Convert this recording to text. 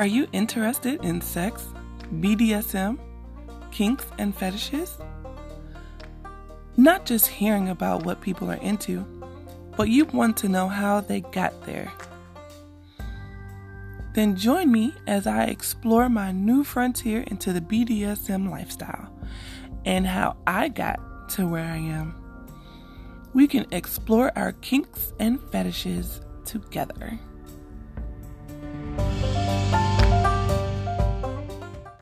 Are you interested in sex, BDSM, kinks, and fetishes? Not just hearing about what people are into, but you want to know how they got there. Then join me as I explore my new frontier into the BDSM lifestyle and how I got to where I am. We can explore our kinks and fetishes together.